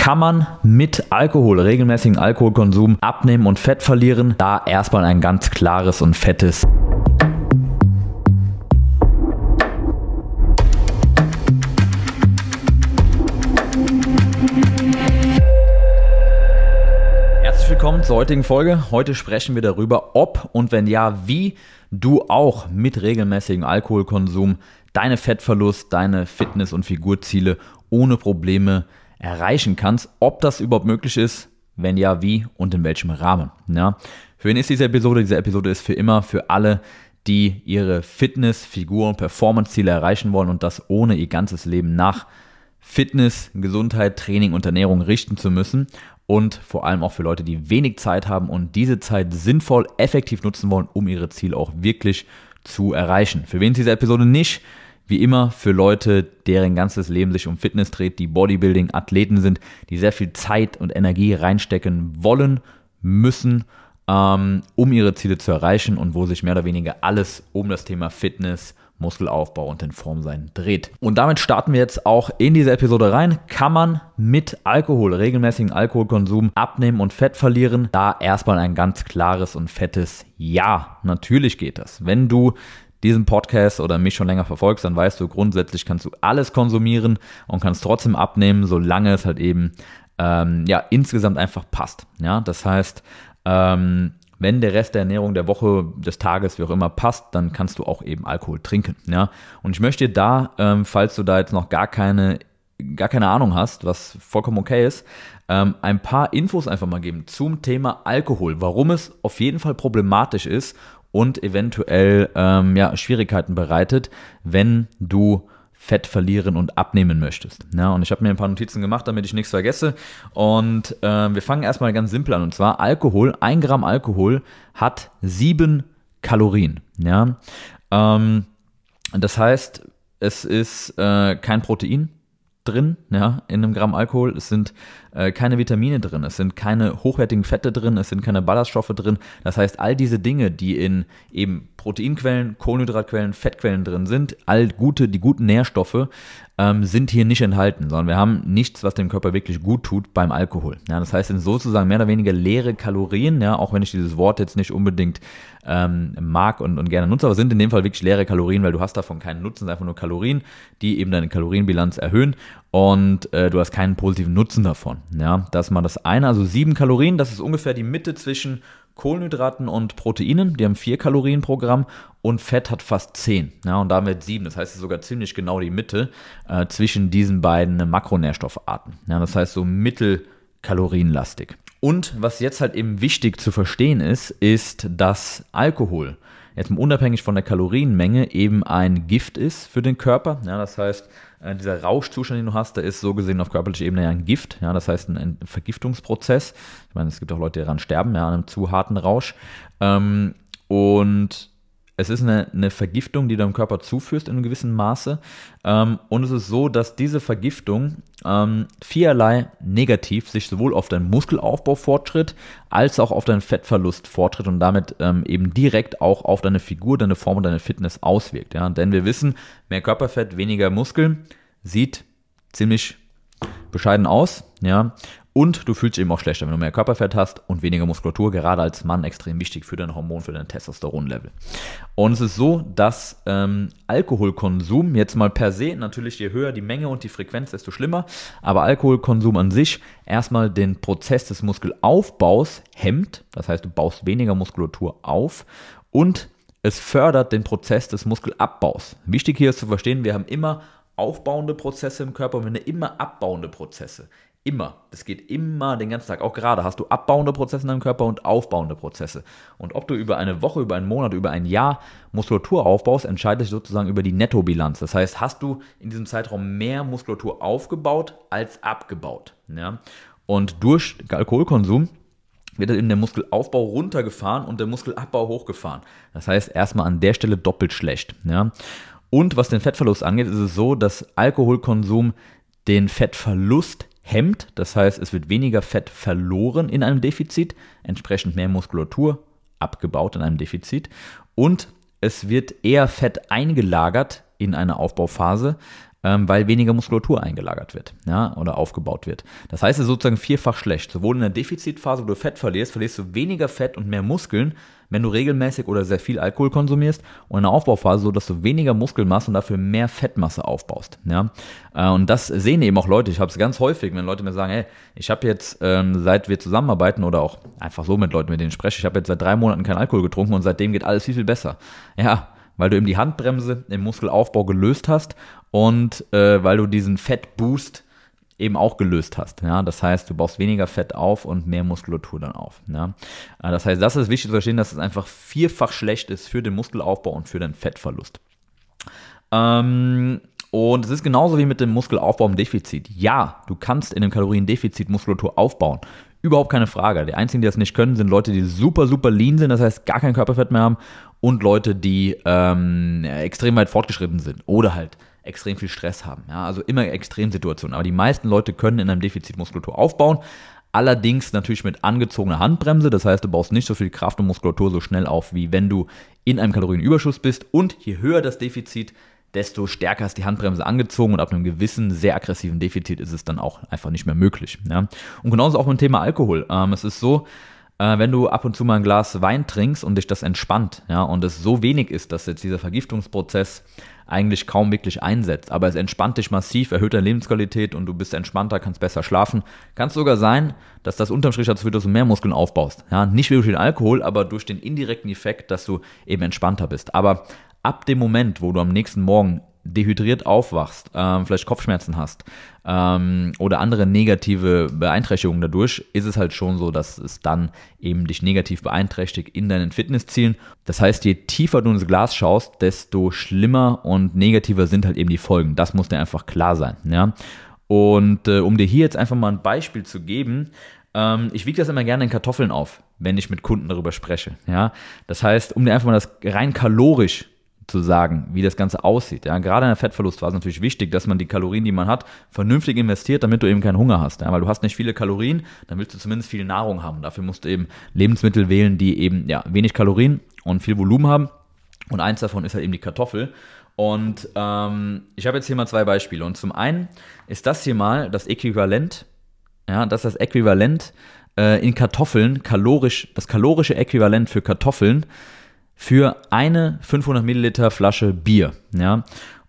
Kann man mit Alkohol, regelmäßigen Alkoholkonsum abnehmen und Fett verlieren? Da erstmal ein ganz klares und fettes Herzlich willkommen zur heutigen Folge. Heute sprechen wir darüber, ob und wenn ja, wie du auch mit regelmäßigem Alkoholkonsum deine Fettverlust, deine Fitness- und Figurziele ohne Probleme erreichen kannst. Ob das überhaupt möglich ist, wenn ja, wie und in welchem Rahmen. Ja. Für wen ist diese Episode? Diese Episode ist für immer für alle, die ihre Fitness, Figur und Performance-Ziele erreichen wollen und das ohne ihr ganzes Leben nach Fitness, Gesundheit, Training und Ernährung richten zu müssen. Und vor allem auch für Leute, die wenig Zeit haben und diese Zeit sinnvoll, effektiv nutzen wollen, um ihre Ziele auch wirklich zu erreichen. Für wen ist diese Episode nicht? Wie immer für Leute, deren ganzes Leben sich um Fitness dreht, die Bodybuilding-Athleten sind, die sehr viel Zeit und Energie reinstecken wollen, müssen, ähm, um ihre Ziele zu erreichen und wo sich mehr oder weniger alles um das Thema Fitness, Muskelaufbau und in Form sein dreht. Und damit starten wir jetzt auch in diese Episode rein. Kann man mit Alkohol, regelmäßigen Alkoholkonsum abnehmen und Fett verlieren? Da erstmal ein ganz klares und fettes Ja. Natürlich geht das. Wenn du diesen Podcast oder mich schon länger verfolgst, dann weißt du, grundsätzlich kannst du alles konsumieren und kannst trotzdem abnehmen, solange es halt eben ähm, ja insgesamt einfach passt. Ja, das heißt, ähm, wenn der Rest der Ernährung der Woche, des Tages, wie auch immer passt, dann kannst du auch eben Alkohol trinken. Ja, und ich möchte dir da, ähm, falls du da jetzt noch gar keine gar keine Ahnung hast, was vollkommen okay ist, ähm, ein paar Infos einfach mal geben zum Thema Alkohol, warum es auf jeden Fall problematisch ist und eventuell ähm, ja, Schwierigkeiten bereitet, wenn du Fett verlieren und abnehmen möchtest. Ja, und ich habe mir ein paar Notizen gemacht, damit ich nichts vergesse. Und äh, wir fangen erstmal ganz simpel an. Und zwar Alkohol, ein Gramm Alkohol hat sieben Kalorien. Ja, ähm, das heißt, es ist äh, kein Protein, drin, ja, in einem Gramm Alkohol. Es sind äh, keine Vitamine drin, es sind keine hochwertigen Fette drin, es sind keine Ballaststoffe drin. Das heißt, all diese Dinge, die in eben Proteinquellen, Kohlenhydratquellen, Fettquellen drin sind, all gute, die guten Nährstoffe, ähm, sind hier nicht enthalten, sondern wir haben nichts, was dem Körper wirklich gut tut beim Alkohol. Ja, das heißt, sind sozusagen mehr oder weniger leere Kalorien, ja, auch wenn ich dieses Wort jetzt nicht unbedingt ähm, mag und, und gerne nutze, aber sind in dem Fall wirklich leere Kalorien, weil du hast davon keinen Nutzen, einfach nur Kalorien, die eben deine Kalorienbilanz erhöhen und äh, du hast keinen positiven Nutzen davon. Ja, das ist mal das eine, also sieben Kalorien, das ist ungefähr die Mitte zwischen Kohlenhydraten und Proteinen, die haben vier Kalorien pro Gramm und Fett hat fast zehn. Ja, und damit sieben. Das heißt, es ist sogar ziemlich genau die Mitte äh, zwischen diesen beiden Makronährstoffarten. Ja, das heißt, so mittelkalorienlastig. Und was jetzt halt eben wichtig zu verstehen ist, ist, dass Alkohol jetzt unabhängig von der Kalorienmenge eben ein Gift ist für den Körper. Ja, das heißt, äh, dieser Rauschzustand, den du hast, der ist so gesehen auf körperlicher Ebene ja ein Gift. Ja, das heißt ein, ein Vergiftungsprozess. Ich meine, es gibt auch Leute, die daran sterben, ja, an einem zu harten Rausch. Ähm, und es ist eine, eine, Vergiftung, die du deinem Körper zuführst in einem gewissen Maße. Ähm, und es ist so, dass diese Vergiftung ähm, viererlei negativ sich sowohl auf deinen Muskelaufbau fortschritt, als auch auf deinen Fettverlust fortschritt und damit ähm, eben direkt auch auf deine Figur, deine Form und deine Fitness auswirkt. Ja? Denn wir wissen, mehr Körperfett, weniger Muskeln sieht ziemlich bescheiden aus. Ja? Und du fühlst dich eben auch schlechter, wenn du mehr Körperfett hast und weniger Muskulatur, gerade als Mann extrem wichtig für dein Hormon, für dein Testosteronlevel. Und es ist so, dass ähm, Alkoholkonsum jetzt mal per se, natürlich je höher die Menge und die Frequenz, desto schlimmer, aber Alkoholkonsum an sich erstmal den Prozess des Muskelaufbaus hemmt, das heißt, du baust weniger Muskulatur auf und es fördert den Prozess des Muskelabbaus. Wichtig hier ist zu verstehen, wir haben immer aufbauende Prozesse im Körper und wir haben immer abbauende Prozesse. Immer. Das geht immer den ganzen Tag. Auch gerade hast du abbauende Prozesse in deinem Körper und aufbauende Prozesse. Und ob du über eine Woche, über einen Monat, über ein Jahr Muskulatur aufbaust, entscheidet sich sozusagen über die Nettobilanz. Das heißt, hast du in diesem Zeitraum mehr Muskulatur aufgebaut als abgebaut. Ja? Und durch Alkoholkonsum wird eben der Muskelaufbau runtergefahren und der Muskelabbau hochgefahren. Das heißt, erstmal an der Stelle doppelt schlecht. Ja? Und was den Fettverlust angeht, ist es so, dass Alkoholkonsum den Fettverlust hemmt. Das heißt, es wird weniger Fett verloren in einem Defizit, entsprechend mehr Muskulatur abgebaut in einem Defizit. Und es wird eher Fett eingelagert in einer Aufbauphase, ähm, weil weniger Muskulatur eingelagert wird ja, oder aufgebaut wird. Das heißt, es ist sozusagen vierfach schlecht. Sowohl in der Defizitphase, wo du Fett verlierst, verlierst du weniger Fett und mehr Muskeln, wenn du regelmäßig oder sehr viel Alkohol konsumierst und in der Aufbauphase so, dass du weniger Muskelmasse und dafür mehr Fettmasse aufbaust. Ja? Äh, und das sehen eben auch Leute. Ich habe es ganz häufig, wenn Leute mir sagen, hey, ich habe jetzt, ähm, seit wir zusammenarbeiten oder auch einfach so mit Leuten, mit denen ich spreche, ich habe jetzt seit drei Monaten keinen Alkohol getrunken und seitdem geht alles viel, viel besser. Ja, weil du eben die Handbremse im Muskelaufbau gelöst hast und äh, weil du diesen Fettboost eben auch gelöst hast. Ja? Das heißt, du baust weniger Fett auf und mehr Muskulatur dann auf. Ja? Äh, das heißt, das ist wichtig zu verstehen, dass es einfach vierfach schlecht ist für den Muskelaufbau und für den Fettverlust. Ähm, und es ist genauso wie mit dem Muskelaufbau im Defizit. Ja, du kannst in dem Kaloriendefizit Muskulatur aufbauen. Überhaupt keine Frage. Die einzigen, die das nicht können, sind Leute, die super, super lean sind, das heißt gar kein Körperfett mehr haben und Leute, die ähm, extrem weit fortgeschritten sind oder halt extrem viel Stress haben. Ja, also immer Extremsituationen. Aber die meisten Leute können in einem Defizit Muskulatur aufbauen. Allerdings natürlich mit angezogener Handbremse. Das heißt, du baust nicht so viel Kraft und Muskulatur so schnell auf, wie wenn du in einem Kalorienüberschuss bist. Und je höher das Defizit, desto stärker ist die Handbremse angezogen und ab einem gewissen, sehr aggressiven Defizit ist es dann auch einfach nicht mehr möglich. Ja? Und genauso auch beim Thema Alkohol. Ähm, es ist so, äh, wenn du ab und zu mal ein Glas Wein trinkst und dich das entspannt, ja, und es so wenig ist, dass jetzt dieser Vergiftungsprozess eigentlich kaum wirklich einsetzt, aber es entspannt dich massiv, erhöht deine Lebensqualität und du bist entspannter, kannst besser schlafen. Kann es sogar sein, dass das unterm Strich dazu führt, dass du mehr Muskeln aufbaust. Ja, nicht durch den Alkohol, aber durch den indirekten Effekt, dass du eben entspannter bist. Aber ab dem Moment, wo du am nächsten Morgen dehydriert aufwachst, ähm, vielleicht Kopfschmerzen hast ähm, oder andere negative Beeinträchtigungen dadurch, ist es halt schon so, dass es dann eben dich negativ beeinträchtigt in deinen Fitnesszielen. Das heißt, je tiefer du ins Glas schaust, desto schlimmer und negativer sind halt eben die Folgen. Das muss dir einfach klar sein. Ja? Und äh, um dir hier jetzt einfach mal ein Beispiel zu geben, ähm, ich wiege das immer gerne in Kartoffeln auf, wenn ich mit Kunden darüber spreche. Ja? Das heißt, um dir einfach mal das rein kalorisch zu sagen, wie das Ganze aussieht. Ja, gerade in der Fettverlustphase ist natürlich wichtig, dass man die Kalorien, die man hat, vernünftig investiert, damit du eben keinen Hunger hast. Ja, weil du hast nicht viele Kalorien, dann willst du zumindest viel Nahrung haben. Dafür musst du eben Lebensmittel wählen, die eben ja, wenig Kalorien und viel Volumen haben. Und eins davon ist halt eben die Kartoffel. Und ähm, ich habe jetzt hier mal zwei Beispiele. Und zum einen ist das hier mal das Äquivalent, ja, das ist das Äquivalent äh, in Kartoffeln, kalorisch, das kalorische Äquivalent für Kartoffeln für eine 500 Milliliter Flasche Bier. Ja?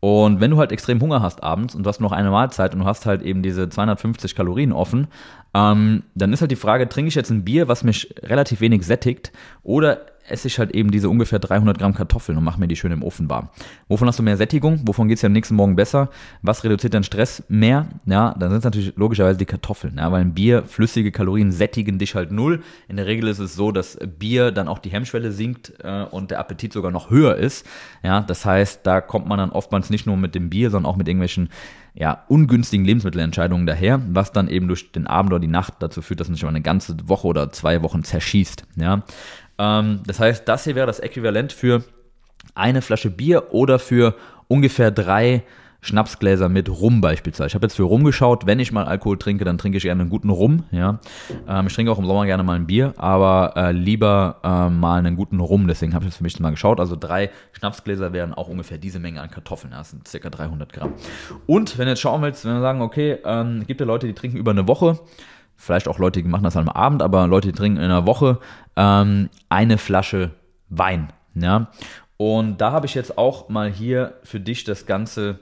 Und wenn du halt extrem Hunger hast abends und du hast noch eine Mahlzeit und du hast halt eben diese 250 Kalorien offen, ähm, dann ist halt die Frage, trinke ich jetzt ein Bier, was mich relativ wenig sättigt, oder esse ich halt eben diese ungefähr 300 Gramm Kartoffeln und mache mir die schön im Ofen warm. Wovon hast du mehr Sättigung? Wovon geht es dir am nächsten Morgen besser? Was reduziert deinen Stress mehr? Ja, dann sind es natürlich logischerweise die Kartoffeln, ja, weil ein Bier, flüssige Kalorien sättigen dich halt null. In der Regel ist es so, dass Bier dann auch die Hemmschwelle sinkt äh, und der Appetit sogar noch höher ist. Ja, das heißt, da kommt man dann oftmals nicht nur mit dem Bier, sondern auch mit irgendwelchen ja, ungünstigen Lebensmittelentscheidungen daher, was dann eben durch den Abend oder die Nacht dazu führt, dass man sich mal eine ganze Woche oder zwei Wochen zerschießt. Ja? Ähm, das heißt, das hier wäre das Äquivalent für eine Flasche Bier oder für ungefähr drei Schnapsgläser mit Rum beispielsweise. Ich habe jetzt für Rum geschaut, wenn ich mal Alkohol trinke, dann trinke ich gerne einen guten Rum. Ja. Ähm, ich trinke auch im Sommer gerne mal ein Bier, aber äh, lieber äh, mal einen guten Rum. Deswegen habe ich jetzt für mich mal geschaut. Also drei Schnapsgläser wären auch ungefähr diese Menge an Kartoffeln. Ja, das sind ca. 300 Gramm. Und wenn du jetzt schauen willst, wenn wir sagen, okay, ähm, gibt ja Leute, die trinken über eine Woche vielleicht auch Leute, die machen das am Abend, aber Leute, die trinken in einer Woche ähm, eine Flasche Wein. Ja? Und da habe ich jetzt auch mal hier für dich das Ganze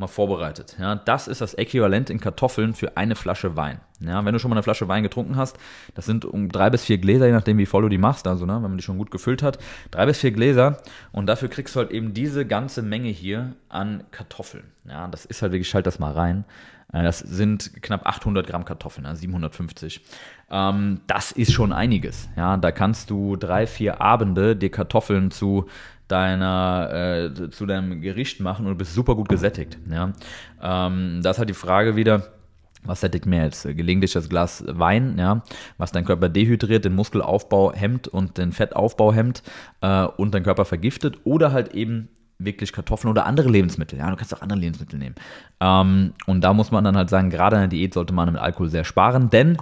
mal vorbereitet. Ja, das ist das Äquivalent in Kartoffeln für eine Flasche Wein. Ja, wenn du schon mal eine Flasche Wein getrunken hast, das sind um drei bis vier Gläser, je nachdem wie voll du die machst, also ne, wenn man die schon gut gefüllt hat, drei bis vier Gläser und dafür kriegst du halt eben diese ganze Menge hier an Kartoffeln. Ja, das ist halt wirklich, schalt das mal rein. Äh, das sind knapp 800 Gramm Kartoffeln, also 750. Ähm, das ist schon einiges. Ja, da kannst du drei, vier Abende dir Kartoffeln zu deiner, äh, zu deinem Gericht machen und du bist super gut gesättigt. Ja, ähm, das halt die Frage wieder. Was sättigt mehr jetzt? Gelegentlich das Glas Wein, ja, was dein Körper dehydriert, den Muskelaufbau hemmt und den Fettaufbau hemmt äh, und dein Körper vergiftet oder halt eben wirklich Kartoffeln oder andere Lebensmittel. Ja, du kannst auch andere Lebensmittel nehmen. Ähm, und da muss man dann halt sagen, gerade in der Diät sollte man mit Alkohol sehr sparen, denn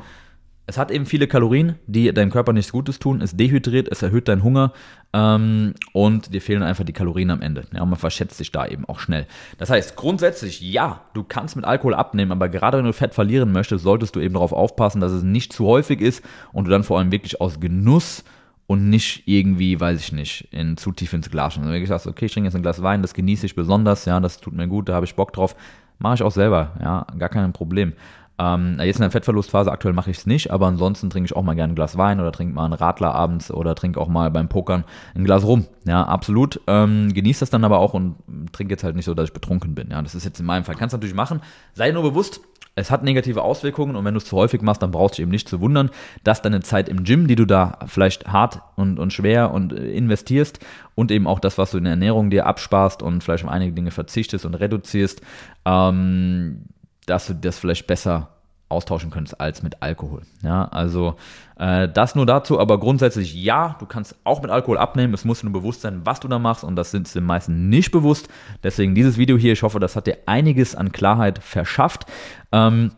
es hat eben viele Kalorien, die deinem Körper nichts Gutes tun. Es dehydriert, es erhöht deinen Hunger ähm, und dir fehlen einfach die Kalorien am Ende. Ja, man verschätzt sich da eben auch schnell. Das heißt, grundsätzlich, ja, du kannst mit Alkohol abnehmen, aber gerade wenn du Fett verlieren möchtest, solltest du eben darauf aufpassen, dass es nicht zu häufig ist und du dann vor allem wirklich aus Genuss und nicht irgendwie, weiß ich nicht, in zu tief ins Glas. Und wenn du sagst, okay, ich trinke jetzt ein Glas Wein, das genieße ich besonders, ja, das tut mir gut, da habe ich Bock drauf, mache ich auch selber, ja, gar kein Problem. Ähm, jetzt in der Fettverlustphase aktuell mache ich es nicht, aber ansonsten trinke ich auch mal gerne ein Glas Wein oder trinke mal einen Radler abends oder trinke auch mal beim Pokern ein Glas rum. Ja, absolut. Ähm, genieße das dann aber auch und trinke jetzt halt nicht so, dass ich betrunken bin. Ja, das ist jetzt in meinem Fall. Kannst du natürlich machen. Sei nur bewusst, es hat negative Auswirkungen und wenn du es zu häufig machst, dann brauchst du eben nicht zu wundern, dass deine Zeit im Gym, die du da vielleicht hart und, und schwer und äh, investierst und eben auch das, was du in der Ernährung dir absparst und vielleicht auf einige Dinge verzichtest und reduzierst, ähm, dass du das vielleicht besser austauschen könntest als mit Alkohol. Ja, also äh, das nur dazu, aber grundsätzlich ja, du kannst auch mit Alkohol abnehmen. Es muss nur bewusst sein, was du da machst und das sind den meisten nicht bewusst. Deswegen dieses Video hier, ich hoffe, das hat dir einiges an Klarheit verschafft. Ähm,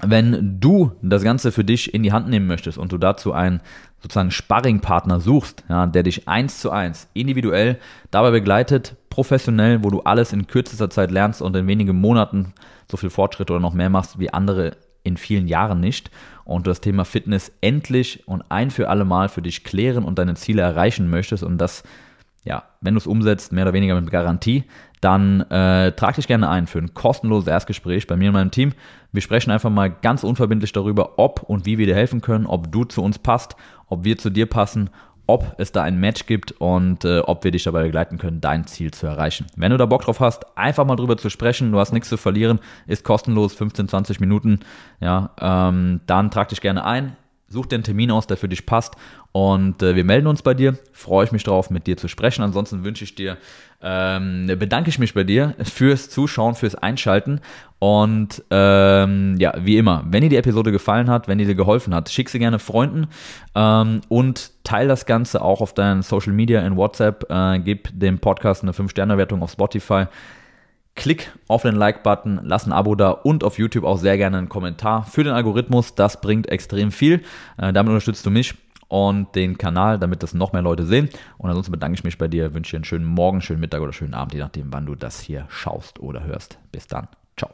wenn du das Ganze für dich in die Hand nehmen möchtest und du dazu einen sozusagen Sparringpartner suchst, ja, der dich eins zu eins individuell dabei begleitet, professionell, wo du alles in kürzester Zeit lernst und in wenigen Monaten so viel Fortschritt oder noch mehr machst wie andere in vielen Jahren nicht und du das Thema Fitness endlich und ein für alle Mal für dich klären und deine Ziele erreichen möchtest und das, ja, wenn du es umsetzt, mehr oder weniger mit Garantie, dann äh, trag dich gerne ein für ein kostenloses Erstgespräch bei mir und meinem Team. Wir sprechen einfach mal ganz unverbindlich darüber, ob und wie wir dir helfen können, ob du zu uns passt, ob wir zu dir passen ob es da ein Match gibt und äh, ob wir dich dabei begleiten können, dein Ziel zu erreichen. Wenn du da Bock drauf hast, einfach mal drüber zu sprechen, du hast nichts zu verlieren, ist kostenlos, 15, 20 Minuten, ja, ähm, dann trag dich gerne ein, such den Termin aus, der für dich passt und äh, wir melden uns bei dir. Freue ich mich drauf, mit dir zu sprechen. Ansonsten wünsche ich dir, ähm, bedanke ich mich bei dir fürs Zuschauen, fürs Einschalten. Und ähm, ja, wie immer, wenn dir die Episode gefallen hat, wenn die dir geholfen hat, schick sie gerne Freunden ähm, und teile das Ganze auch auf deinen Social Media in WhatsApp. Äh, gib dem Podcast eine 5-Sterne-Wertung auf Spotify. Klick auf den Like-Button, lass ein Abo da und auf YouTube auch sehr gerne einen Kommentar für den Algorithmus. Das bringt extrem viel. Äh, damit unterstützt du mich und den Kanal, damit das noch mehr Leute sehen. Und ansonsten bedanke ich mich bei dir, wünsche dir einen schönen Morgen, schönen Mittag oder schönen Abend, je nachdem, wann du das hier schaust oder hörst. Bis dann. Ciao.